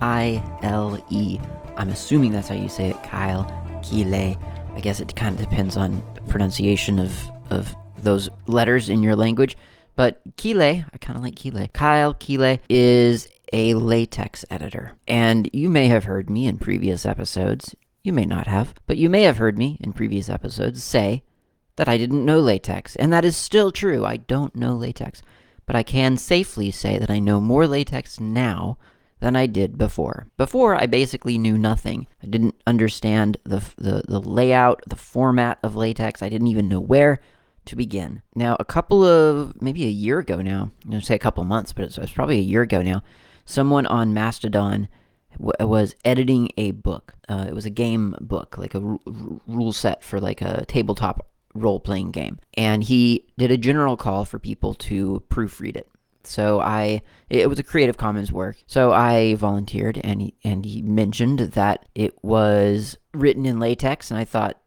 I L E. I'm assuming that's how you say it, Kyle, Kile. I guess it kind of depends on pronunciation of, of those letters in your language. But Kile, I kind of like Kile. Kyle Kile is a latex editor. And you may have heard me in previous episodes. You may not have, but you may have heard me in previous episodes say that I didn't know latex. And that is still true. I don't know latex. But I can safely say that I know more latex now than I did before. Before, I basically knew nothing. I didn't understand the, the, the layout, the format of latex. I didn't even know where to begin. Now, a couple of, maybe a year ago now, I'm going to say a couple months, but it's, it's, probably a year ago now, someone on Mastodon w- was editing a book. Uh, it was a game book, like a r- r- rule set for like a tabletop role playing game. And he did a general call for people to proofread it. So I, it was a Creative Commons work. So I volunteered, and he, and he mentioned that it was written in latex, and I thought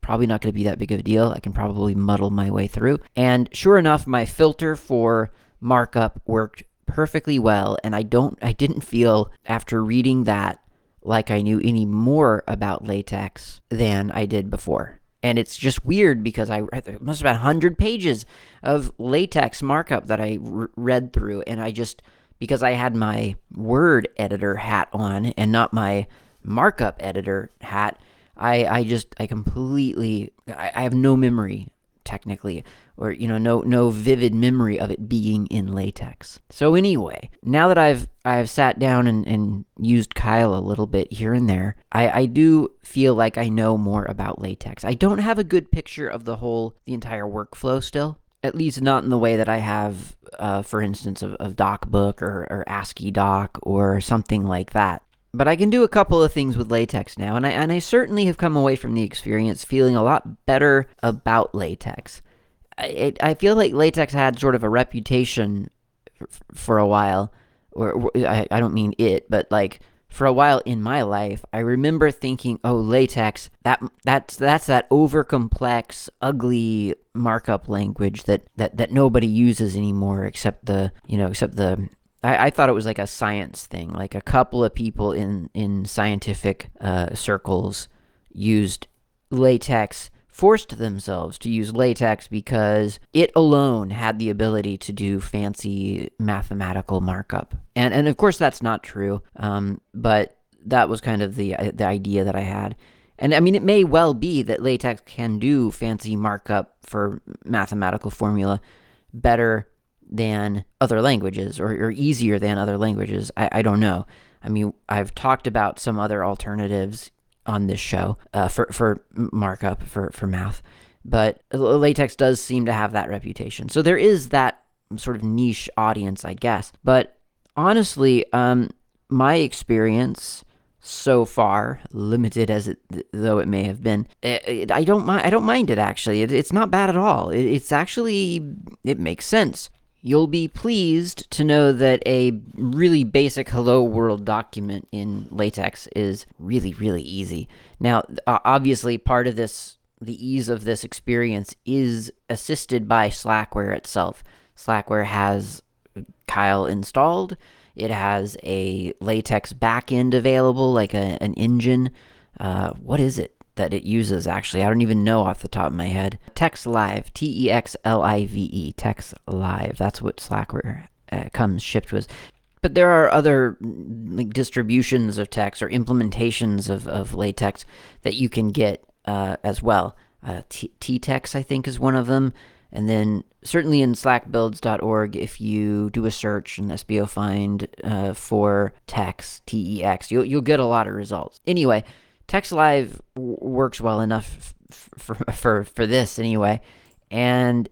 probably not going to be that big of a deal. I can probably muddle my way through. And sure enough, my filter for markup worked perfectly well, and I don't, I didn't feel after reading that like I knew any more about latex than I did before. And it's just weird because I it must have been 100 pages of latex markup that I read through. And I just, because I had my word editor hat on and not my markup editor hat, I, I just, I completely, I, I have no memory technically or you know no no vivid memory of it being in latex. So anyway now that i've i've sat down and, and used kile a little bit here and there I, I do feel like i know more about latex. I don't have a good picture of the whole the entire workflow still at least not in the way that i have uh, for instance of, of docbook or, or ascii doc or something like that. But I can do a couple of things with latex now, and I, and I certainly have come away from the experience feeling a lot better about latex. I, I feel like latex had sort of a reputation for a while, or, or I, I don't mean it, but like for a while in my life, I remember thinking, "Oh, latex, that that's that's that over complex, ugly markup language that, that that nobody uses anymore, except the you know, except the." I, I thought it was like a science thing, like a couple of people in in scientific uh, circles used latex forced themselves to use latex because it alone had the ability to do fancy mathematical markup. And and of course that's not true. Um, but that was kind of the the idea that I had. And I mean, it may well be that latex can do fancy markup for mathematical formula better than other languages or, or easier than other languages. I, I don't know. I mean, I've talked about some other alternatives on this show uh, for for markup for for math, but latex does seem to have that reputation. So there is that sort of niche audience, I guess. But honestly, um, my experience so far, limited as it though it may have been, it, it, I don't mind. I don't mind it actually. It, it's not bad at all. it's actually it makes sense. You'll be pleased to know that a really basic hello world document in LaTeX is really, really easy. Now, obviously, part of this, the ease of this experience is assisted by Slackware itself. Slackware has Kile installed. It has a latex backend available, like a, an engine. Uh, what is it? That it uses actually. I don't even know off the top of my head. TeX Live, T E X L I V E, TeX Live. That's what Slackware uh, comes shipped with. But there are other like distributions of TeX or implementations of, of latex that you can get uh, as well. Uh, teTeX, I think, is one of them. And then certainly in slackbuilds.org, if you do a search in SBO find uh, for TeX, T E X, you'll, you'll get a lot of results. Anyway, TeX Live w- works well enough f- for, for for this anyway, and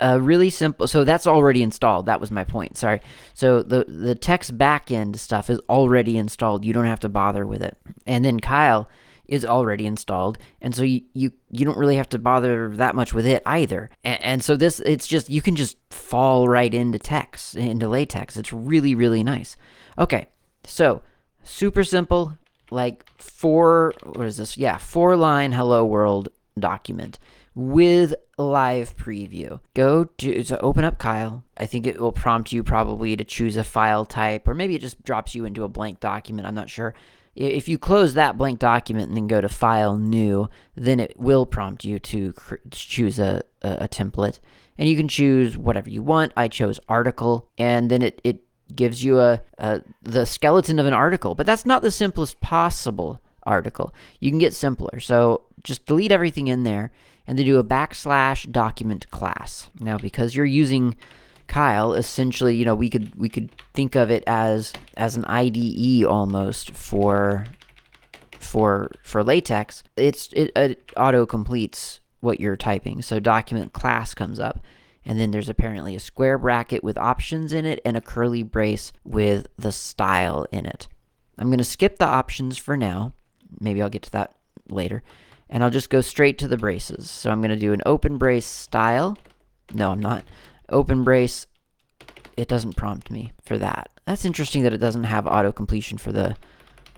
a really simple. So that's already installed. That was my point. Sorry. So the the TeX backend stuff is already installed. You don't have to bother with it. And then Kile is already installed, and so you you, you don't really have to bother that much with it either. And, and so this it's just you can just fall right into TeX into LaTeX. It's really really nice. Okay, so super simple, like four what is this? Yeah, four line hello world document with live preview. Go to, to open up Kile. I think it will prompt you probably to choose a file type, or maybe it just drops you into a blank document. I'm not sure. If you close that blank document and then go to File New, then it will prompt you to choose a, a, a template. And you can choose whatever you want. I chose article, and then it, it gives you a, a the skeleton of an article. But that's not the simplest possible article. You can get simpler. So just delete everything in there and then do a backslash document class. Now, because you're using Kile, essentially, you know, we could we could think of it as as an IDE almost for for for LaTeX. It's it, it auto completes what you're typing. So document class comes up, and then there's apparently a square bracket with options in it and a curly brace with the style in it. I'm going to skip the options for now. Maybe I'll get to that later and I'll just go straight to the braces. So I'm going to do an open brace style. No, I'm not. Open brace, it doesn't prompt me for that. That's interesting that it doesn't have auto completion for the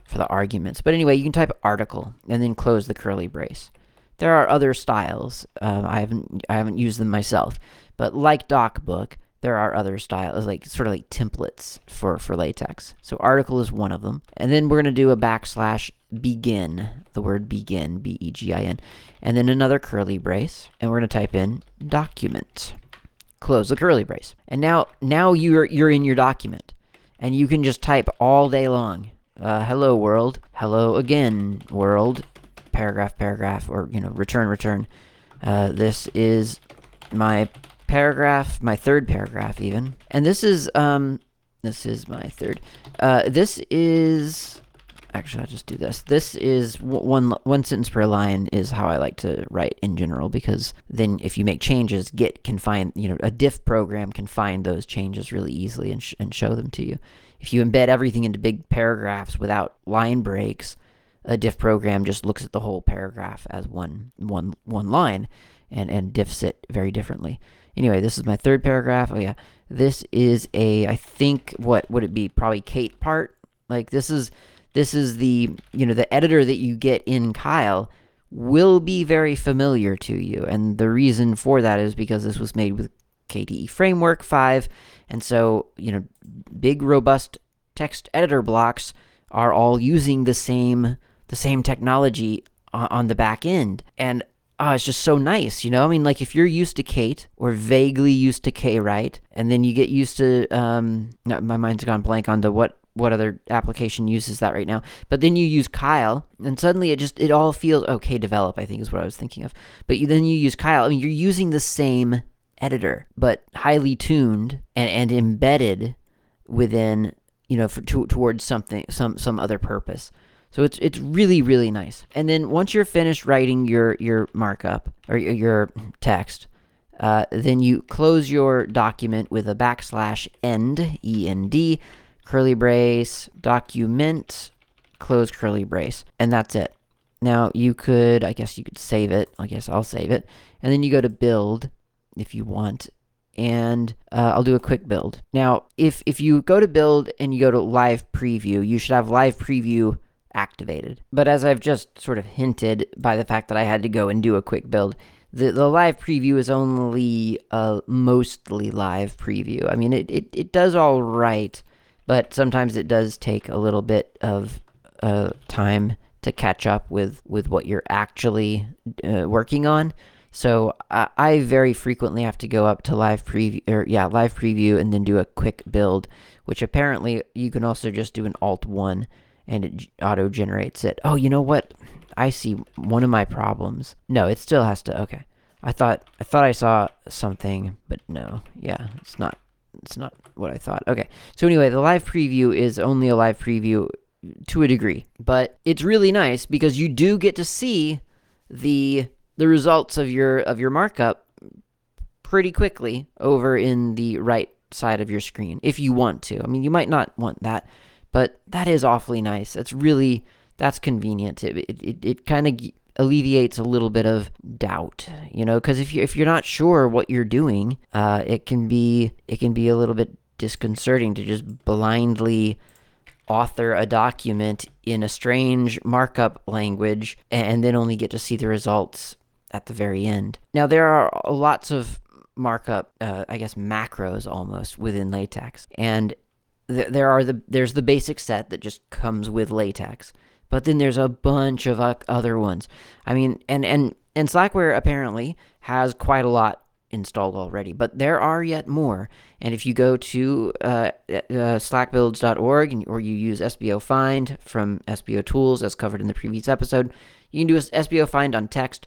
for the arguments. But anyway, you can type article and then close the curly brace. There are other styles. Uh, I haven't I haven't used them myself, but like DocBook, there are other styles, like sort of like templates for, for LaTeX. So article is one of them. And then we're going to do a backslash begin, the word begin, B-E-G-I-N, and then another curly brace, and we're going to type in document. Close the curly brace. And now, now you're, you're in your document, and you can just type all day long. Uh, hello world, hello again world, paragraph, paragraph, or, you know, return, return. Uh, this is my paragraph, my third paragraph even. And this is, um, this is my third. Uh, this is, actually, I'll just do this. This is one, one sentence per line is how I like to write in general, because then if you make changes, Git can find, you know, a diff program can find those changes really easily and, sh and show them to you. If you embed everything into big paragraphs without line breaks, a diff program just looks at the whole paragraph as one, one, one line and, and diffs it very differently. Anyway, this is my third paragraph. Oh yeah, this is a I think what would it be? Probably Kate part. Like this is this is the you know the editor that you get in Kile will be very familiar to you, and the reason for that is because this was made with KDE Framework 5, and so you know big robust text editor blocks are all using the same the same technology on the back end. And oh, it's just so nice, you know? I mean, like if you're used to Kate or vaguely used to KWrite, and then you get used to, um, my mind's gone blank on the what what other application uses that right now. But then you use Kile, and suddenly it just it all feels okay. Develop, I think, is what I was thinking of. But you, then you use Kile. I mean, you're using the same editor, but highly tuned and, and embedded within you know for, to, towards something some some other purpose. So it's it's really really nice. And then once you're finished writing your your markup or your text, uh, then you close your document with a backslash end e n d curly brace document close curly brace, and that's it. Now you could I guess you could save it. I guess I'll save it, and then you go to build if you want, and uh, I'll do a quick build. Now, if if you go to build and you go to live preview, you should have live preview activated. But as I've just sort of hinted by the fact that I had to go and do a quick build, the, the live preview is only a mostly live preview. I mean, it, it, it does all right, but sometimes it does take a little bit of uh, time to catch up with, with what you're actually uh, working on. So I, I very frequently have to go up to live preview, or yeah, live preview, and then do a quick build, which apparently you can also just do an Alt 1 and it auto generates it. Oh, you know what? I see one of my problems. No, it still has to. Okay. I thought I thought I saw something, but no. Yeah, it's not it's not what I thought. Okay. So anyway, the live preview is only a live preview to a degree, but it's really nice because you do get to see the the results of your of your markup pretty quickly over in the right side of your screen if you want to. I mean, you might not want that, but that is awfully nice. It's really that's convenient. It it it, it kind of alleviates a little bit of doubt, you know, because if you if you're not sure what you're doing, uh, it can be it can be a little bit disconcerting to just blindly author a document in a strange markup language and then only get to see the results at the very end. Now there are lots of markup, uh, I guess macros almost within LaTeX, and th- there are the there's the basic set that just comes with LaTeX, but then there's a bunch of other ones. I mean, and and and Slackware apparently has quite a lot installed already, but there are yet more. And if you go to uh, uh, slackbuilds.org or you use SBO Find from SBO Tools, as covered in the previous episode, you can do a SBO Find on TeX,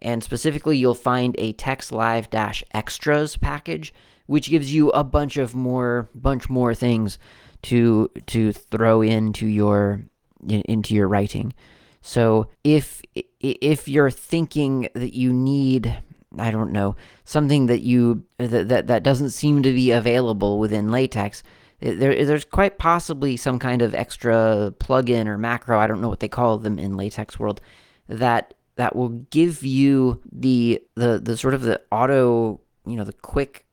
and specifically, you'll find a TeX Live dash extras package, which gives you a bunch of more, bunch more things to to throw into your into your writing. So if if you're thinking that you need I don't know, something that you that that, that doesn't seem to be available within LaTeX. There, there's quite possibly some kind of extra plugin or macro. I don't know what they call them in LaTeX world that that will give you the the the sort of the auto, you know, the quick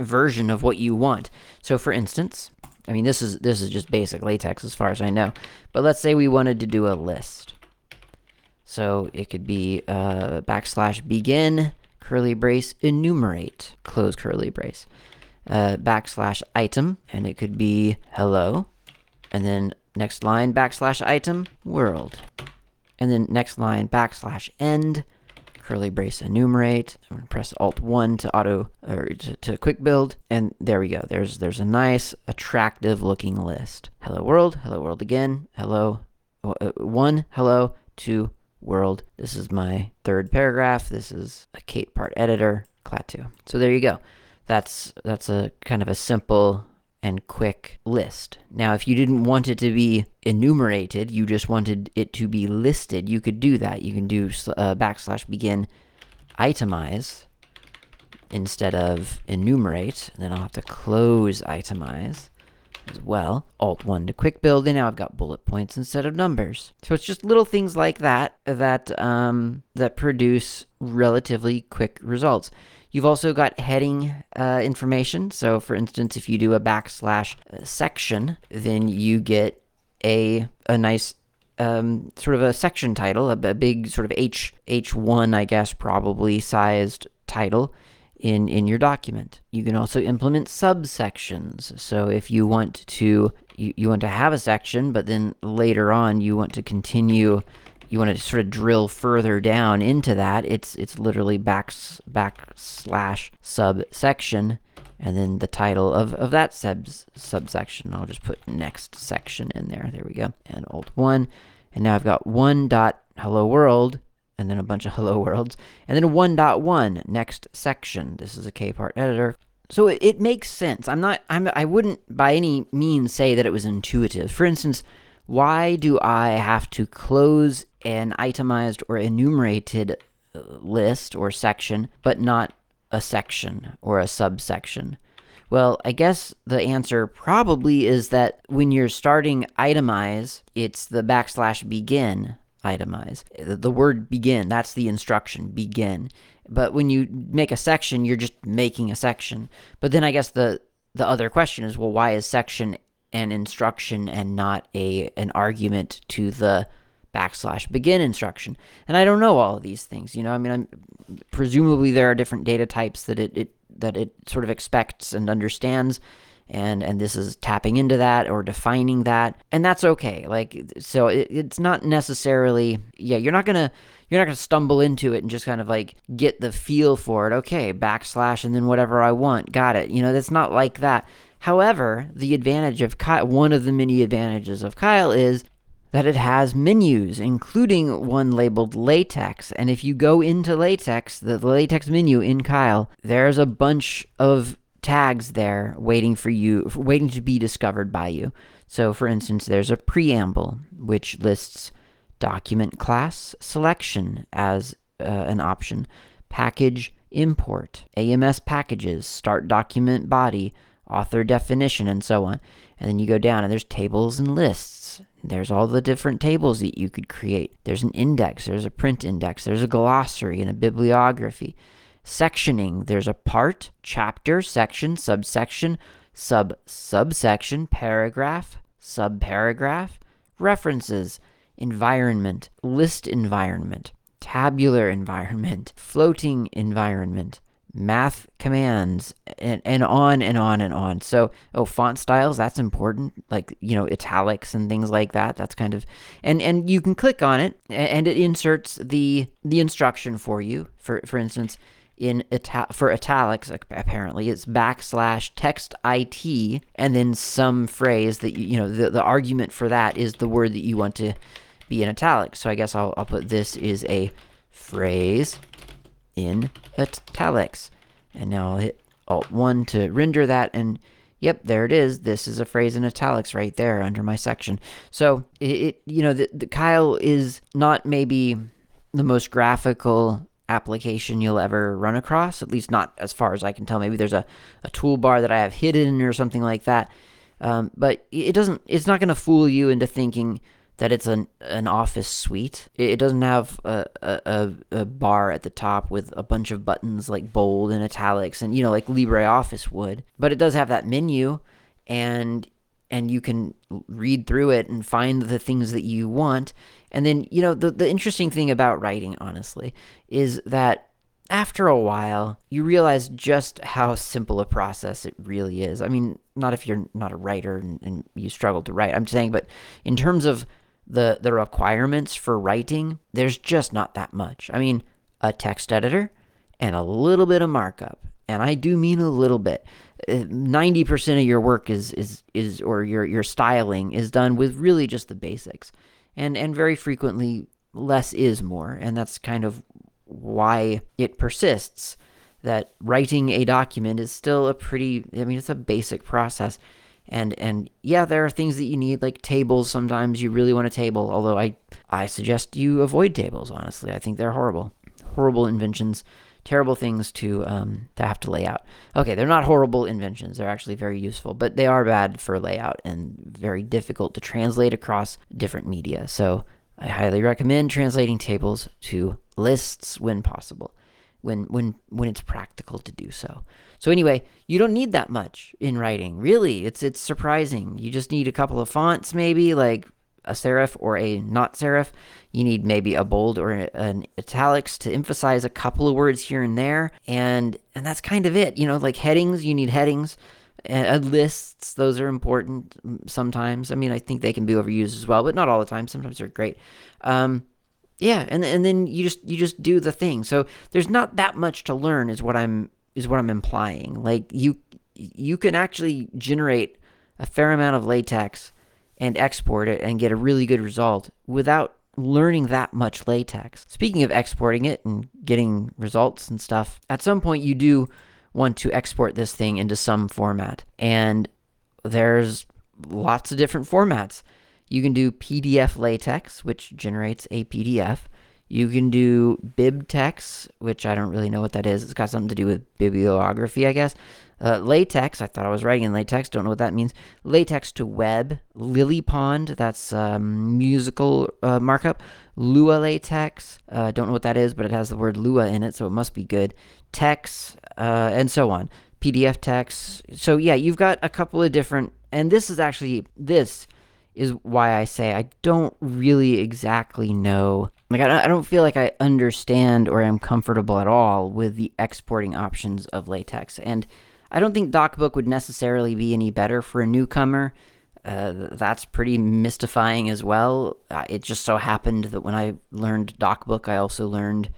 version of what you want. So, for instance, I mean, this is this is just basic LaTeX as far as I know. But let's say we wanted to do a list. So it could be uh, backslash begin curly brace, enumerate, close curly brace, uh, backslash item, and it could be hello, and then next line backslash item, world, and then next line backslash end, curly brace enumerate. I'm gonna press Alt one to auto or to, to, quick build, and there we go. There's there's a nice attractive looking list. Hello world, hello world again, hello uh, one, hello two, world. This is my third paragraph. This is a Kate part editor, Klaatu. So there you go. That's that's a kind of a simple and quick list. Now, if you didn't want it to be enumerated, you just wanted it to be listed, you could do that. You can do uh, backslash begin itemize instead of enumerate. And then I'll have to close itemize as well. Alt 1 to quick build, and now I've got bullet points instead of numbers. So it's just little things like that that um, that produce relatively quick results. You've also got heading uh, information. So, for instance, if you do a backslash uh, section, then you get a a nice um, sort of a section title, a, a big sort of H H1, I guess, probably sized title in, in your document. You can also implement subsections. So if you want to you, you want to have a section, but then later on you want to continue you want to sort of drill further down into that, it's it's literally back backslash subsection and then the title of, of that sub subsection. I'll just put next section in there. There we go. And alt one. And now I've got one dot hello world and then a bunch of hello worlds, and then 1.1 next section. This is a K-part editor. So it, it makes sense. I'm not I'm I wouldn't by any means say that it was intuitive. For instance, why do I have to close an itemized or enumerated uh, list or section but not a section or a subsection? Well, I guess the answer probably is that when you're starting itemize, it's the backslash begin itemize. The word begin, that's the instruction, begin. But when you make a section, you're just making a section. But then I guess the the other question is, well, why is section an instruction and not a an argument to the backslash begin instruction? And I don't know all of these things. You know, I mean, I'm, presumably there are different data types that it, it that it sort of expects and understands. And and this is tapping into that or defining that. And that's okay. Like so it, it's not necessarily yeah you're not gonna you're not gonna stumble into it and just kind of like get the feel for it. Okay backslash and then whatever i want. Got it. You know that's not like that. However the advantage of kile one of the many advantages of kile is that it has menus, including one labeled latex. And if you go into latex, the latex menu in Kile, there's a bunch of tags there waiting for you, waiting to be discovered by you. So, for instance, there's a preamble which lists document class selection as uh, an option, package import, AMS packages, start document body, author definition, and so on. And then you go down and there's tables and lists. There's all the different tables that you could create. There's an index, there's a print index, there's a glossary and a bibliography. Sectioning, there's a part, chapter, section, subsection, sub subsection, paragraph, subparagraph, references, environment, list environment, tabular environment, floating environment, math commands, and, and on and on and on. So, oh, font styles, that's important. Like, you know, italics and things like that. That's kind of, and, and you can click on it and it inserts the, the instruction for you. For, for instance, in ital- for italics apparently it's backslash text it and then some phrase that you, you know the, the argument for that is the word that you want to be in italics so i guess i'll, I'll put this is a phrase in italics and now i'll hit alt 1 to render that and yep there it is this is a phrase in italics right there under my section so it, it you know the, the kile is not maybe the most graphical application you'll ever run across, at least not as far as I can tell. Maybe there's a, a toolbar that I have hidden or something like that. Um, but it doesn't, it's not going to fool you into thinking that it's an, an office suite. It doesn't have a, a, a bar at the top with a bunch of buttons like bold and italics and, you know, like LibreOffice would. But it does have that menu and and you can read through it and find the things that you want and then, you know, the, the interesting thing about writing, honestly, is that after a while, you realize just how simple a process it really is. I mean, not if you're not a writer and, and you struggle to write. I'm saying, but in terms of the the requirements for writing, there's just not that much. I mean, a text editor and a little bit of markup, and I do mean a little bit. 90% uh, of your work is is is or your your styling is done with really just the basics and and very frequently less is more and that's kind of why it persists that writing a document is still a pretty i mean it's a basic process and and yeah there are things that you need like tables sometimes you really want a table although i i suggest you avoid tables honestly i think they're horrible horrible inventions terrible things to um, to have to lay out. Okay, they're not horrible inventions. They're actually very useful, but they are bad for layout and very difficult to translate across different media. So I highly recommend translating tables to lists when possible, when when when it's practical to do so. So anyway, you don't need that much in writing. Really, it's it's surprising. You just need a couple of fonts maybe like a serif or a not serif. You need maybe a bold or an italics to emphasize a couple of words here and there, and and that's kind of it. You know, like headings, you need headings. Uh, lists, those are important sometimes. I mean, I think they can be overused as well, but not all the time. Sometimes they're great. Um, yeah, and and then you just you just do the thing. So there's not that much to learn, is what I'm is what I'm implying. Like you you can actually generate a fair amount of latex and export it and get a really good result without learning that much latex. Speaking of exporting it and getting results and stuff, at some point you do want to export this thing into some format. And there's lots of different formats. You can do PDF latex, which generates a PDF. You can do BibTeX, which I don't really know what that is. It's got something to do with bibliography, I guess. Uh, latex, I thought I was writing in latex, don't know what that means. Latex to web. LilyPond, that's um, musical uh, markup. Lua latex, uh, don't know what that is, but it has the word Lua in it, so it must be good. TeX, uh, and so on. pdfTeX. So yeah, you've got a couple of different, and this is actually, this is why I say I don't really exactly know. Like, I don't feel like I understand or am comfortable at all with the exporting options of latex. And I don't think DocBook would necessarily be any better for a newcomer. Uh, that's pretty mystifying as well. Uh, it just so happened that when I learned DocBook, I also learned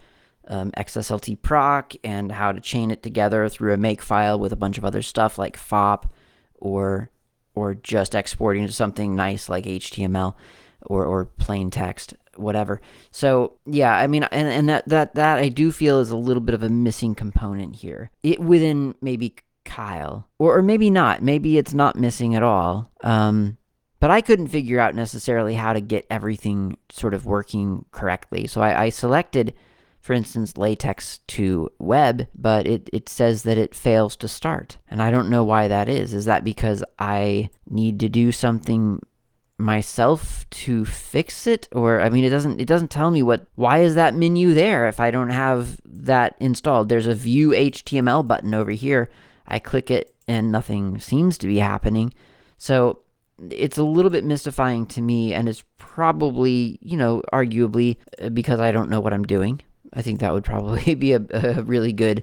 um, XSLT proc and how to chain it together through a makefile with a bunch of other stuff like FOP or or just exporting to something nice like HTML or, or plain text, whatever. So yeah, I mean, and, and that, that, that I do feel is a little bit of a missing component here. It within maybe Kile. Or, or maybe not. Maybe it's not missing at all. Um, but I couldn't figure out necessarily how to get everything sort of working correctly. So I, I selected for instance, latex to web, but it, it says that it fails to start. And I don't know why that is. Is that because I need to do something myself to fix it? Or i mean it doesn't it doesn't tell me what why is that menu there if i don't have that installed? There's a view html button over here. I click it and nothing seems to be happening. So it's a little bit mystifying to me and it's probably you know arguably uh, because i don't know what i'm doing i think that would probably be a, a really good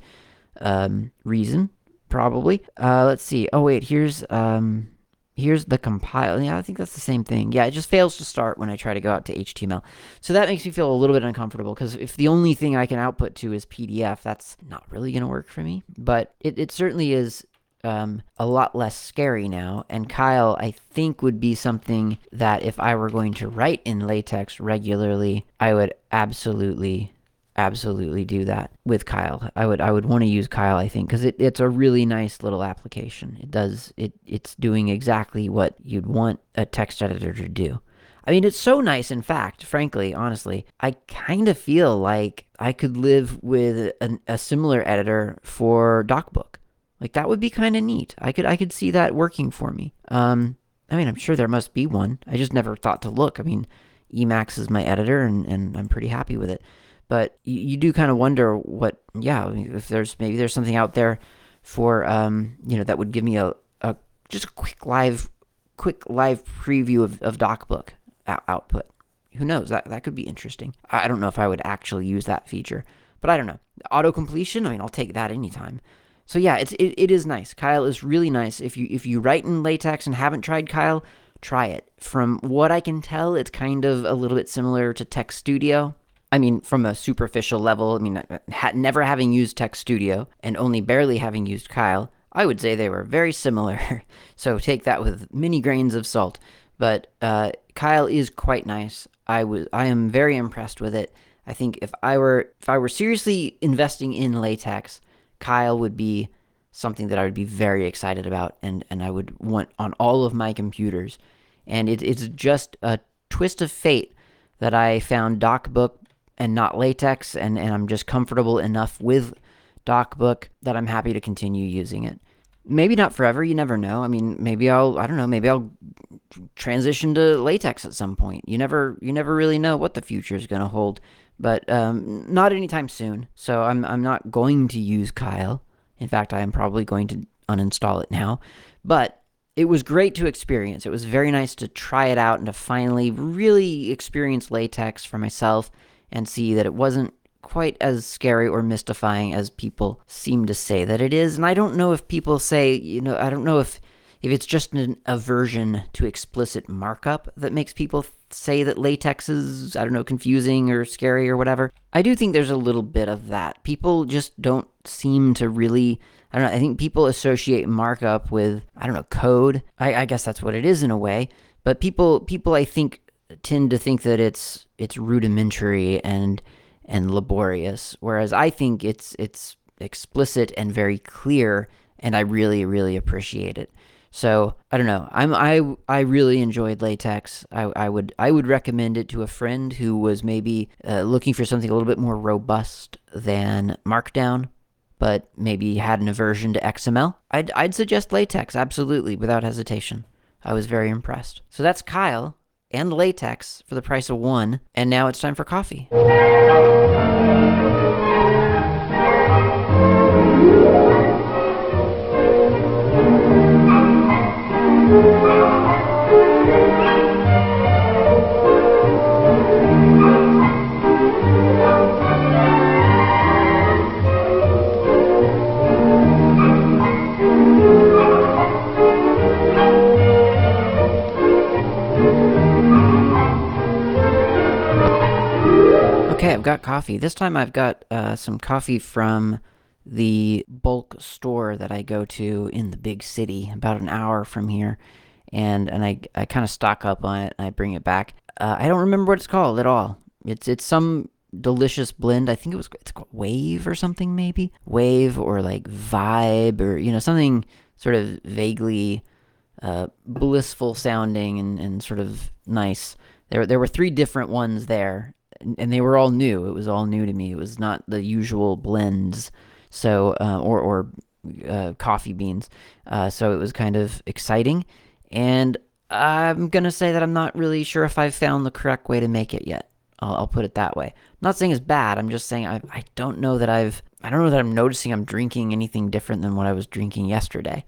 um, reason probably uh, let's see oh wait here's um, Here's the compile. Yeah, I think that's the same thing. Yeah, it just fails to start when I try to go out to HTML. So that makes me feel a little bit uncomfortable because if the only thing I can output to is PDF, that's not really going to work for me. But it, it certainly is um, a lot less scary now. And Kile, I think, would be something that if I were going to write in LaTeX regularly, I would absolutely absolutely do that with Kile. I would I would want to use Kyle I think cuz it, it's a really nice little application. It does it it's doing exactly what you'd want a text editor to do. I mean it's so nice in fact, frankly, honestly. I kind of feel like I could live with an, a similar editor for DocBook. Like that would be kind of neat. I could I could see that working for me. Um I mean, I'm sure there must be one. I just never thought to look. I mean, Emacs is my editor and, and I'm pretty happy with it. But you, you do kind of wonder what, yeah, if there's maybe there's something out there for, um, you know, that would give me a, a just a quick live, quick live preview of, of DocBook out- output. Who knows? That that could be interesting. I, don't know if I would actually use that feature, but I don't know. Auto completion. I mean, I'll take that anytime. So yeah, it's it, it is nice. Kile is really nice. If you if you write in LaTeX and haven't tried Kile, try it. From what I can tell, it's kind of a little bit similar to TeXstudio. I mean, from a superficial level, I mean, ha- never having used TeXstudio and only barely having used Kile, I would say they were very similar. so take that with many grains of salt. But uh, Kile is quite nice. I was, I am very impressed with it. I think if I were, if I were seriously investing in latex, Kile would be something that I would be very excited about, and and I would want on all of my computers. And it, it's just a twist of fate that I found DocBook and not latex, and, and I'm just comfortable enough with DocBook that I'm happy to continue using it. Maybe not forever, you never know. I mean, maybe I'll I don't know, maybe I'll transition to latex at some point. You never you never really know what the future is going to hold, but um, not anytime soon. So I'm I'm not going to use Kile. In fact, I am probably going to uninstall it now. But it was great to experience. It was very nice to try it out and to finally really experience latex for myself and see that it wasn't quite as scary or mystifying as people seem to say that it is. And I don't know if people say, you know, I don't know if if it's just an aversion to explicit markup that makes people say that latex is, I don't know, confusing or scary or whatever. I do think there's a little bit of that. People just don't seem to really. I don't know. I think people associate markup with, I don't know, code. I, I guess that's what it is in a way. But people, people, I think, tend to think that it's it's rudimentary and and laborious, whereas I think it's it's explicit and very clear, and I really really appreciate it. So I don't know. I'm I I really enjoyed latex. I, I would I would recommend it to a friend who was maybe uh, looking for something a little bit more robust than Markdown, but maybe had an aversion to XML. I'd I'd suggest latex absolutely without hesitation. I was very impressed. So that's Kile and latex for the price of one. And now it's time for coffee. I've got coffee. This time I've got uh, some coffee from the bulk store that I go to in the big city, about an hour from here. And and I, I kind of stock up on it and I bring it back. Uh, I don't remember what it's called at all. It's it's some delicious blend. I think it was it's called Wave or something maybe. Wave or like Vibe or you know something sort of vaguely uh, blissful sounding and, and sort of nice. There there were three different ones there and they were all new. It was all new to me. It was not the usual blends, so uh, or or uh, coffee beans. Uh, so it was kind of exciting, and I'm gonna say that I'm not really sure if I've found the correct way to make it yet. I'll, I'll put it that way. I'm not saying it's bad. I'm just saying I I don't know that I've I don't know that I'm noticing I'm drinking anything different than what I was drinking yesterday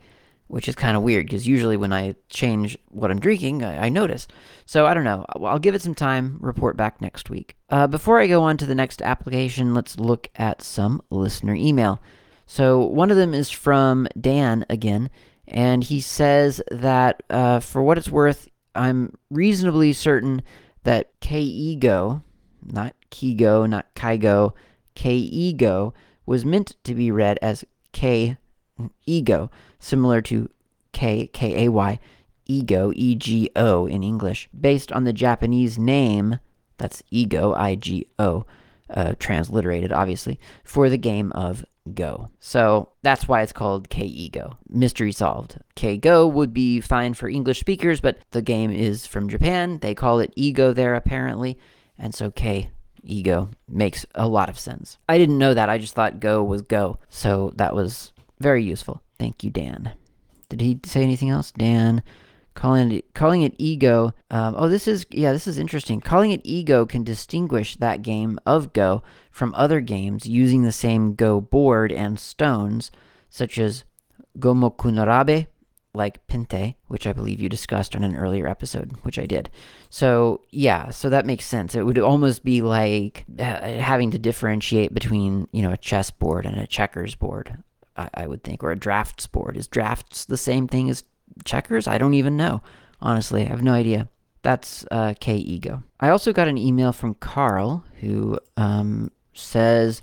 which is kind of weird because usually when I change what I'm drinking, I, I, notice. So I don't know. I'll give it some time, report back next week. Uh, before I go on to the next application, let's look at some listener email. So one of them is from Dan again, and he says that uh, for what it's worth, I'm reasonably certain that K-Ego, not Kigo, not Kygo, K-Ego, was meant to be read as K-Ego similar to K K A Y ego E G O in English, based on the Japanese name that's ego I G O, uh, transliterated obviously for the game of Go. So that's why it's called K Ego. Mystery solved. K Go would be fine for English speakers, but the game is from Japan. They call it Ego there apparently, and so K Ego makes a lot of sense. I didn't know that. I just thought Go was Go, so that was very useful. Thank you, Dan. Did he say anything else? Dan, calling it calling it ego. Um, oh, this is yeah, this is interesting. Calling it ego can distinguish that game of Go from other games using the same Go board and stones, such as Gomokunarabe, like Pinte, which I believe you discussed on an earlier episode, which I did. So yeah, so that makes sense. It would almost be like uh, having to differentiate between you know a chess board and a checkers board. I, I would think, or a drafts board. Is drafts the same thing as checkers? I don't even know. Honestly, I have no idea. That's uh, K Ego. I also got an email from Carl who um, says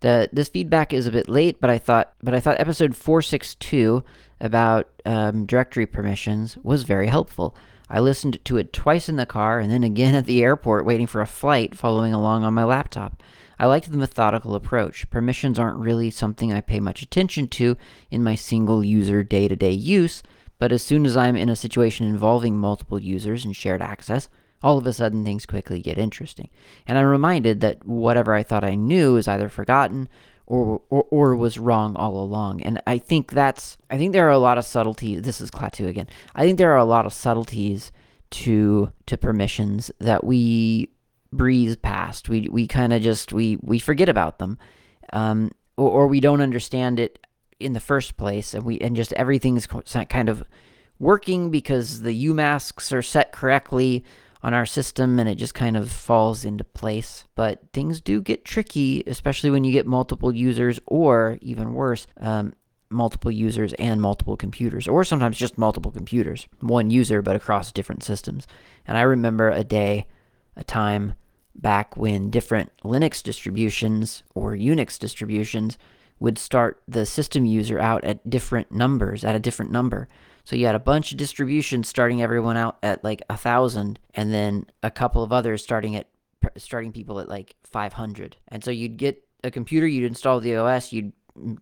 that this feedback is a bit late, but I thought, but I thought episode 462 about um, directory permissions was very helpful. I listened to it twice in the car and then again at the airport waiting for a flight following along on my laptop. I liked the methodical approach. Permissions aren't really something I pay much attention to in my single user day to day use, but as soon as I'm in a situation involving multiple users and shared access, all of a sudden things quickly get interesting. And I'm reminded that whatever I thought I knew is either forgotten or, or, or was wrong all along. And I think that's, I think there are a lot of subtleties. This is Klaatu again. I think there are a lot of subtleties to to permissions that we breeze past. We we kind of just we we forget about them, um, or, or we don't understand it in the first place, and we and just everything's kind of working because the UMasks are set correctly on our system and it just kind of falls into place. But things do get tricky, especially when you get multiple users or even worse, um, multiple users and multiple computers, or sometimes just multiple computers, one user but across different systems. And I remember a day, a time back when different Linux distributions or Unix distributions would start the system user out at different numbers, at a different number. So you had a bunch of distributions starting everyone out at like a thousand, and then a couple of others starting at starting people at like 500. And so you'd get a computer, you'd install the OS, you'd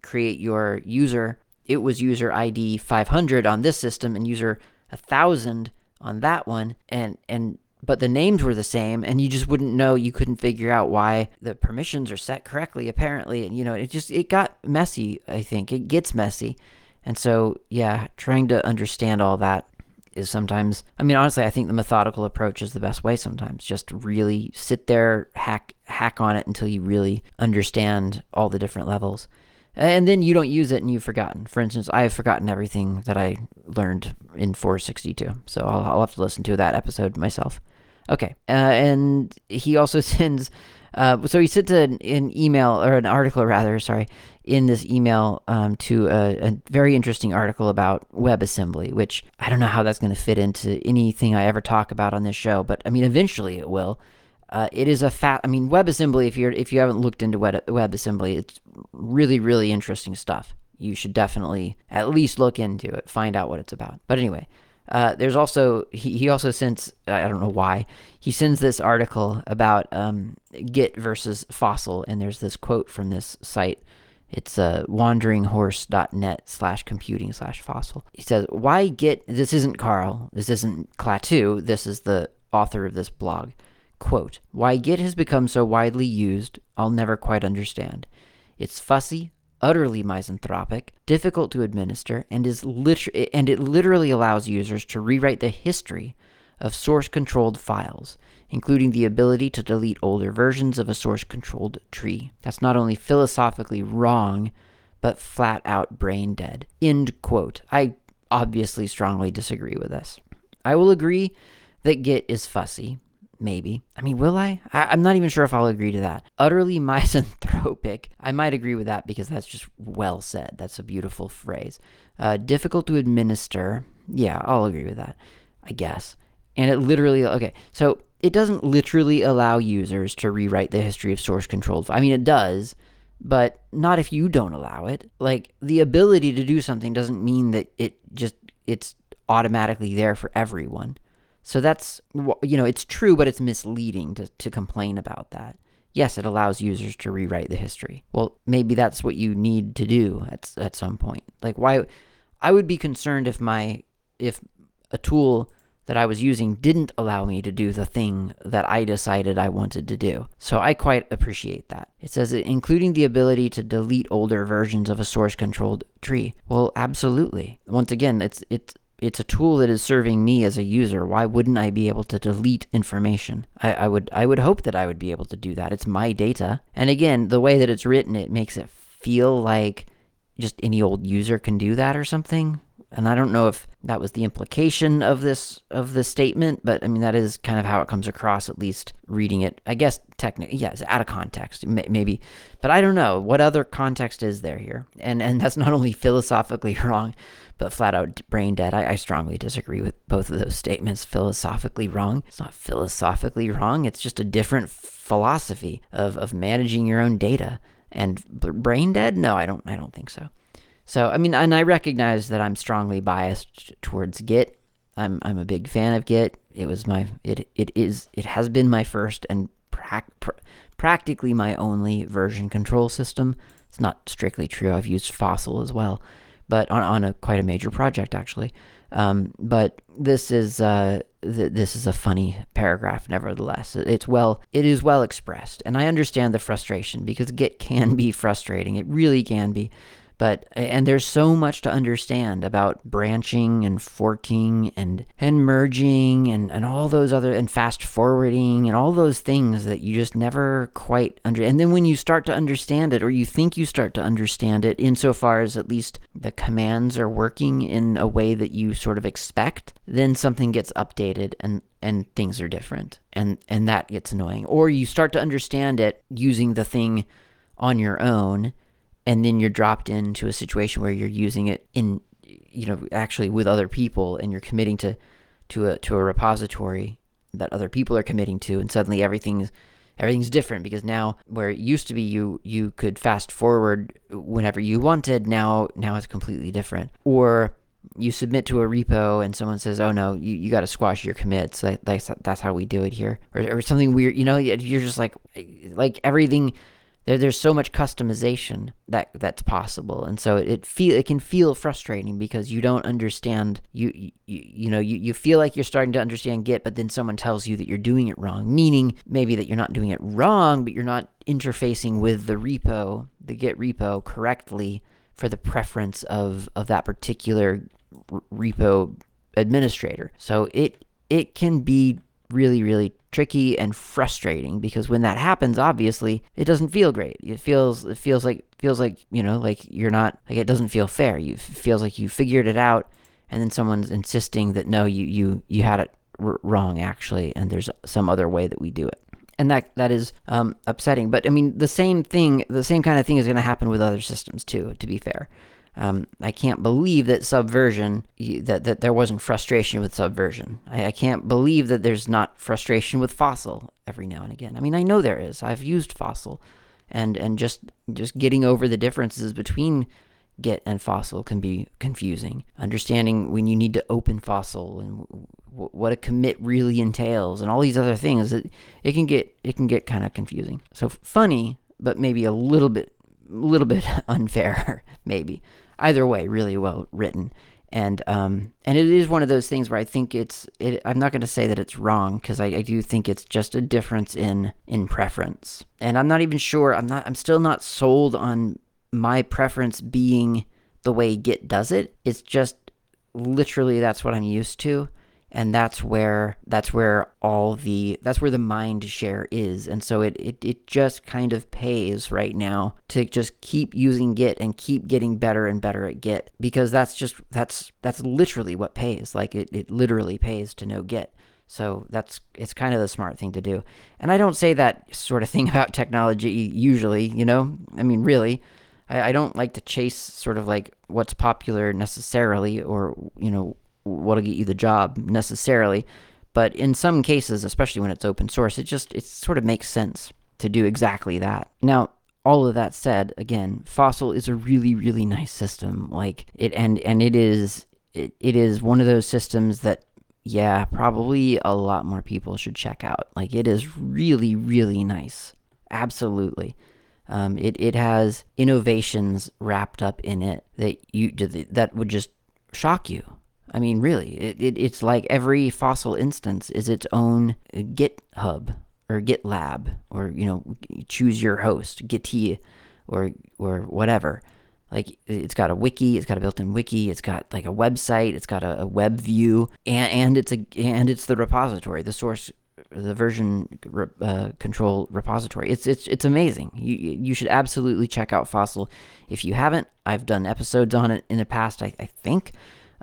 create your user. It was user ID 500 on this system and user 1000 on that one, and and but the names were the same and you just wouldn't know you couldn't figure out why the permissions are set correctly apparently and you know it just it got messy i think it gets messy and so yeah trying to understand all that is sometimes i mean honestly i think the methodical approach is the best way sometimes just really sit there hack hack on it until you really understand all the different levels and then you don't use it and you've forgotten. For instance, I have forgotten everything that I learned in 462, so I'll, I'll have to listen to that episode myself. Okay, uh, and he also sends. Uh, so he sent an, an, email or an article rather, sorry, in this email um, to a, a, very interesting article about WebAssembly, which I don't know how that's going to fit into anything I ever talk about on this show, but I mean, eventually it will. Uh, it is a fat. I mean, WebAssembly. If you're if you haven't looked into Web, WebAssembly, it's really really interesting stuff. You should definitely at least look into it, find out what it's about. But anyway, uh, there's also he, he also sends I don't know why he sends this article about um, Git versus Fossil, and there's this quote from this site. It's uh, wanderinghorse.net slash computing slash fossil. He says, Why Git? This isn't Carl. This isn't Klaatu. This is the author of this blog. Quote, why Git has become so widely used, I'll never quite understand. It's fussy, utterly misanthropic, difficult to administer, and is liter- and it literally allows users to rewrite the history of source-controlled files, including the ability to delete older versions of a source-controlled tree. That's not only philosophically wrong, but flat out brain dead. End quote. I obviously strongly disagree with this. I will agree that Git is fussy, maybe. I mean, will I? I? am not even sure if I'll agree to that. Utterly misanthropic. I might agree with that because that's just well said. That's a beautiful phrase. Uh, difficult to administer. Yeah, I'll agree with that, I guess. And it literally, okay, so it doesn't literally allow users to rewrite the history of source controlled. I mean, it does, but not if you don't allow it. Like, the ability to do something doesn't mean that it just, it's automatically there for everyone. So that's, you know, it's true, but it's misleading to, to complain about that. Yes, it allows users to rewrite the history. Well, maybe that's what you need to do at, at some point. Like, why? I would be concerned if my, if a tool that I was using didn't allow me to do the thing that I decided I wanted to do. So I quite appreciate that. It says, including the ability to delete older versions of a source controlled tree. Well, absolutely. Once again, it's, it's, it's a tool that is serving me as a user. Why wouldn't I be able to delete information? I, I, would I would hope that I would be able to do that. It's my data. And again, the way that it's written, it makes it feel like just any old user can do that or something. And I don't know if that was the implication of this of this statement, but I mean that is kind of how it comes across, at least reading it. I guess technically, yes, out of context, maybe, but I don't know what other context is there here. And and that's not only philosophically wrong, but flat out brain dead. I, I, strongly disagree with both of those statements. Philosophically wrong. It's not philosophically wrong. It's just a different philosophy of, of managing your own data. And brain dead? No, I don't. I don't think so. So I mean, and I recognize that I'm strongly biased towards Git. I'm I'm a big fan of Git. It was my it it is it has been my first and pra- pr- practically my only version control system. It's not strictly true. I've used Fossil as well but on, on a quite a major project actually. Um, but this is uh, th- this is a funny paragraph, nevertheless. It's well, it is well expressed, and I understand the frustration because Git can be frustrating. It really can be. But and there's so much to understand about branching and forking and and merging and, and all those other and fast forwarding and all those things that you just never quite under and then when you start to understand it or you think you start to understand it insofar as at least the commands are working in a way that you sort of expect, then something gets updated and and things are different and and that gets annoying. Or you start to understand it using the thing on your own and then you're dropped into a situation where you're using it in you know actually with other people and you're committing to to a to a repository that other people are committing to and suddenly everything's everything's different because now where it used to be you you could fast forward whenever you wanted. Now now it's completely different. Or you submit to a repo and someone says oh no you, you got to squash your commits. That, that's that's how we do it here. Or, or something weird you know you're just like like everything there, there's so much customization that that's possible. And so it feel it can feel frustrating because you don't understand you you, you know you, you feel like you're starting to understand git but then someone tells you that you're doing it wrong meaning maybe that you're not doing it wrong but you're not interfacing with the repo the git repo correctly for the preference of of that particular repo administrator. So it it can be really really tricky and frustrating because when that happens obviously it doesn't feel great. It feels it feels like feels like you know like you're not like it doesn't feel fair. You feels like you figured it out and then someone's insisting that no you you you had it r- wrong actually and there's some other way that we do it. And that that is um, upsetting. But i mean the same thing the same kind of thing is going to happen with other systems too to be fair um, I can't believe that Subversion that that there wasn't frustration with Subversion. I, I, can't believe that there's not frustration with Fossil every now and again. I mean, I know there is. I've used Fossil, and and just just getting over the differences between Git and Fossil can be confusing. Understanding when you need to open Fossil and w- what a commit really entails, and all these other things, it it can get it can get kind of confusing. So funny, but maybe a little bit little bit unfair, maybe either way, really well written. And um, and it is one of those things where I think it's. It, I'm not going to say that it's wrong because I, I do think it's just a difference in in preference. And I'm not even sure. I'm not. I'm still not sold on my preference being the way Git does it. It's just literally that's what I'm used to and that's where that's where all the that's where the mind share is. And so it, it it just kind of pays right now to just keep using git and keep getting better and better at git because that's just that's that's literally what pays. Like it, it literally pays to know git. So that's it's kind of the smart thing to do. And i don't say that sort of thing about technology usually you know? I mean really. I, I don't like to chase sort of like what's popular necessarily or you know what'll get you the job necessarily, but in some cases, especially when it's open source, it just it sort of makes sense to do exactly that. Now, all of that said, again, Fossil is a really really nice system. Like it and and it is it, it is one of those systems that yeah, probably a lot more people should check out. Like it is really really nice. Absolutely. Um, it it has innovations wrapped up in it that you that would just shock you. I mean, really, it, it, it's like every fossil instance is its own GitHub or GitLab or you know, choose your host, Git or or whatever. Like it's got a wiki, it's got a built-in wiki, it's got like a website, it's got a, a web view, and, and it's a and it's the repository, the source, the version uh, control repository. It's it's it's amazing. You you should absolutely check out Fossil if you haven't. I've done episodes on it in the past, I, I think.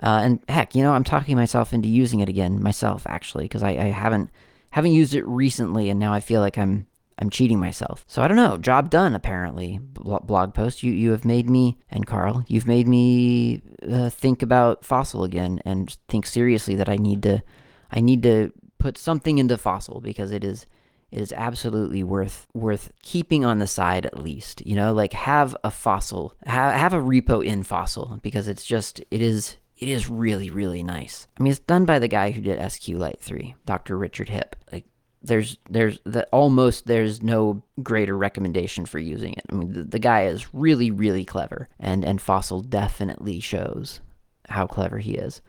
Uh, and heck, you know, I'm talking myself into using it again myself, actually, because I, I haven't haven't used it recently, and now I feel like I'm I'm cheating myself. So I don't know. Job done, apparently. blog post. You you have made me and Carl. You've made me uh, think about fossil again and think seriously that I need to I need to put something into fossil because it is it is absolutely worth worth keeping on the side at least. You know, like have a fossil, have have a repo in fossil because it's just it is it is really, really nice. I mean, it's done by the guy who did SQLite 3, Dr. Richard Hipp. Like, there's there's the almost there's no greater recommendation for using it. I mean, the, the guy is really, really clever, and and Fossil definitely shows how clever he is.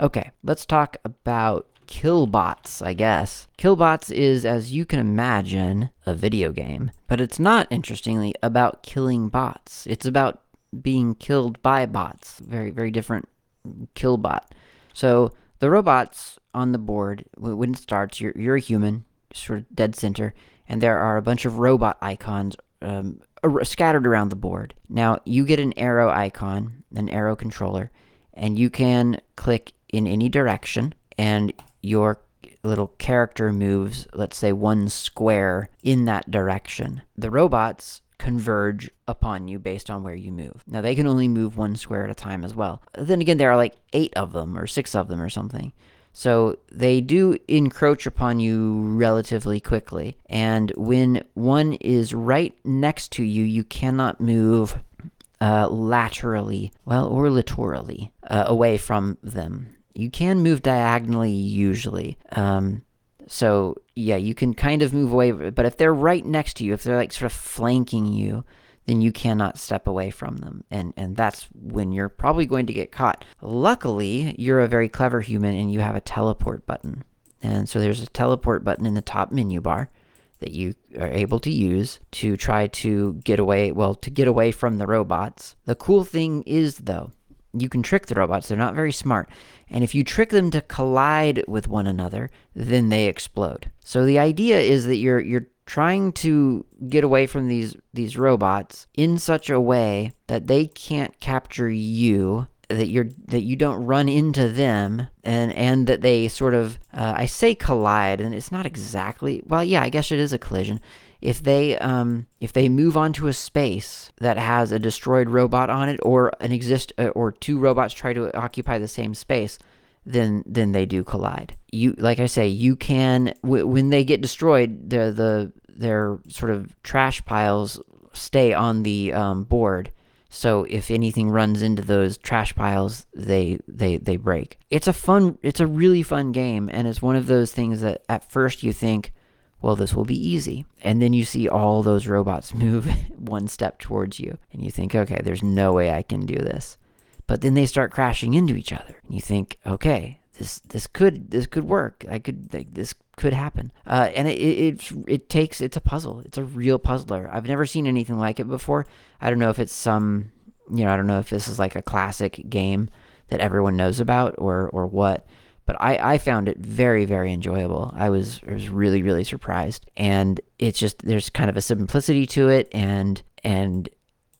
Okay, let's talk about Killbots, I guess. Killbots is, as you can imagine, a video game, but it's not, interestingly, about killing bots. It's about being killed by bots. Very, very different Killbot. So the robots on the board, when it starts, you're, you're a human, sort of dead center, and there are a bunch of robot icons um, scattered around the board. Now, you get an arrow icon, an arrow controller, and you can click in any direction, and your little character moves, let's say, one square in that direction. The robots converge upon you based on where you move. Now, they can only move one square at a time as well. Then again, there are like eight of them or six of them or something. So they do encroach upon you relatively quickly. And when one is right next to you, you cannot move uh, laterally, well, or littorally uh, away from them. You can move diagonally usually. Um, so yeah, you can kind of move away, but if they're right next to you, if they're like sort of flanking you, then you cannot step away from them. And and that's when you're probably going to get caught. Luckily, you're a very clever human and you have a teleport button. And so there's a teleport button in the top menu bar that you are able to use to try to get away, well, to get away from the robots. The cool thing is though, you can trick the robots. They're not very smart. And if you trick them to collide with one another, then they explode. So the idea is that you're you're trying to get away from these these robots in such a way that they can't capture you that you're that you don't run into them and and that they sort of uh, I say collide and it's not exactly well yeah I guess it is a collision if they um, if they move onto a space that has a destroyed robot on it, or an exist uh, or two robots try to occupy the same space, then then they do collide. You like I say, you can w- when they get destroyed, the the their sort of trash piles stay on the um, board. So if anything runs into those trash piles, they they they break. It's a fun, it's a really fun game, and it's one of those things that at first you think, well, this will be easy. And then you see all those robots move one step towards you, and you think, okay, there's no way I can do this. but then they start crashing into each other. And you think, okay, this this could this could work. I could like, this could happen. Uh, and it, it it takes it's a puzzle. It's a real puzzler. I've never seen anything like it before. I don't know if it's some you know I don't know if this is like a classic game that everyone knows about or or what. But I, I found it very very enjoyable. I was I was really really surprised, and it's just there's kind of a simplicity to it, and and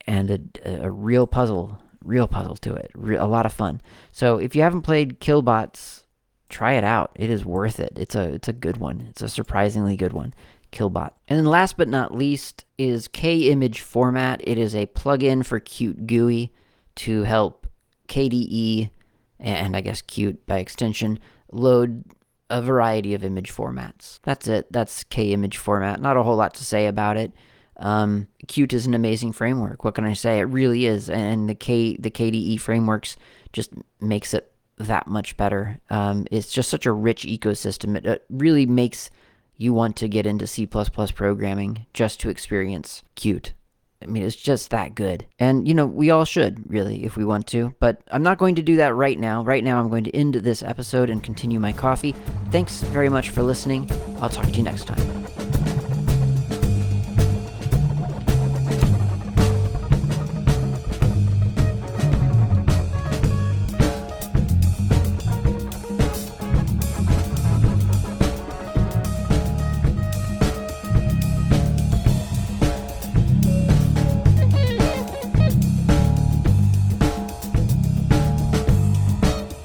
and a, a real puzzle real puzzle to it. Re- a lot of fun. So if you haven't played Killbots, try it out. It is worth it. It's a it's a good one. It's a surprisingly good one. Killbot. And then last but not least is K-Image Format. It is a plugin for Qt GUI to help KDE and I guess Qt by extension load a variety of image formats. That's it. That's K-Image Format. Not a whole lot to say about it. Um, Qt is an amazing framework. What can I say? It really is, and the K the KDE frameworks just makes it that much better. Um, it's just such a rich ecosystem. It, it, really makes you want to get into C++ programming just to experience Qt. I mean, it's just that good. And, you know, we all should, really, if we want to. But I'm not going to do that right now. Right now, I'm going to end this episode and continue my coffee. Thanks very much for listening. I'll talk to you next time.